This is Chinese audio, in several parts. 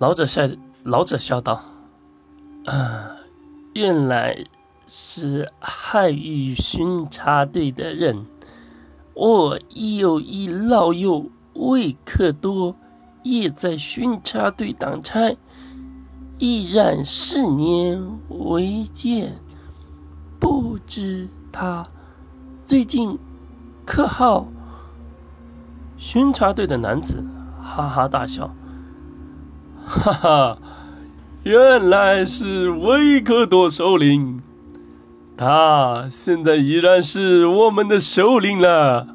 老者笑，老者笑道：“啊，原来是海域巡查队的人。我有一老友维克多，也在巡查队当差，已然十年未见，不知他最近可好？”巡查队的男子哈哈大笑。哈哈，原来是维克多首领，他现在依然是我们的首领了。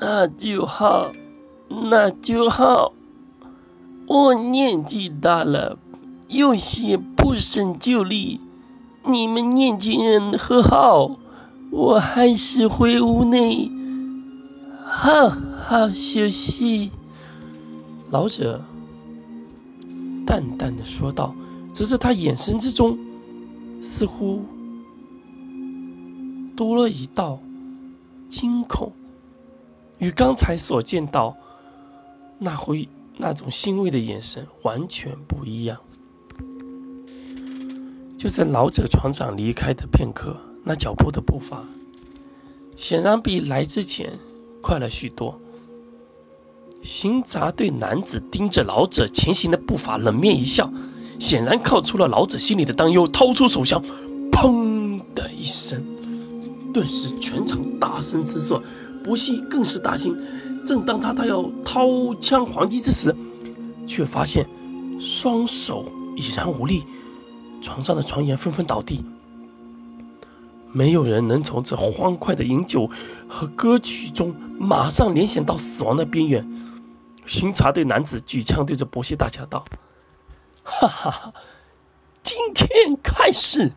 那就好，那就好。我年纪大了，有些不胜酒力，你们年轻人喝好，我还是回屋内好好休息。老者淡淡的说道：“只是他眼神之中，似乎多了一道惊恐，与刚才所见到那回那种欣慰的眼神完全不一样。”就在老者船长离开的片刻，那脚步的步伐显然比来之前快了许多。巡查队男子盯着老者前行的步伐，冷面一笑，显然看出了老者心里的担忧，掏出手枪，砰的一声，顿时全场大声失色。不细更是大惊。正当他他要掏枪还击之时，却发现双手已然无力，床上的船员纷纷倒地，没有人能从这欢快的饮酒和歌曲中马上联想到死亡的边缘。巡查队男子举枪对着伯西大叫道：“哈哈哈，今天开始，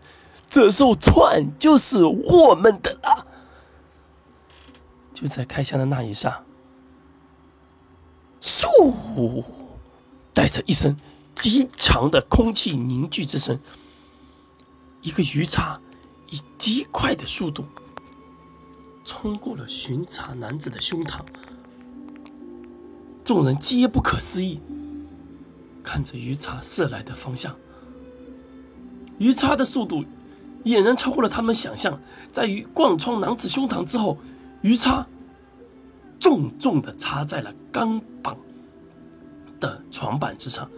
这艘船就是我们的了。”就在开枪的那一刹，嗖，带着一声极长的空气凝聚之声，一个鱼叉以极快的速度冲过了巡查男子的胸膛。众人皆不可思议，看着鱼叉射来的方向。鱼叉的速度俨然超过了他们想象。在于贯穿男子胸膛之后，鱼叉重重的插在了钢板的床板之上，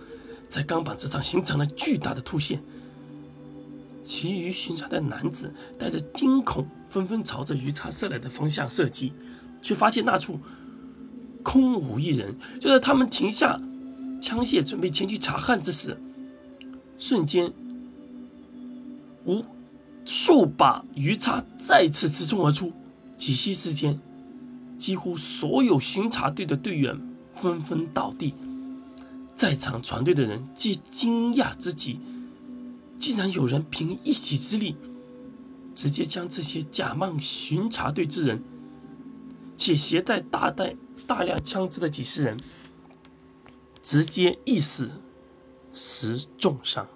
在钢板之上形成了巨大的凸线。其余巡查的男子带着惊恐，纷纷朝着鱼叉射来的方向射击，却发现那处。空无一人。就在他们停下枪械，准备前去查看之时，瞬间，无数把鱼叉再次直冲而出。几息之间，几乎所有巡查队的队员纷纷倒地。在场船队的人皆惊讶之极，竟然有人凭一己之力，直接将这些假冒巡查队之人。且携带大袋大量枪支的几十人，直接一死十重伤。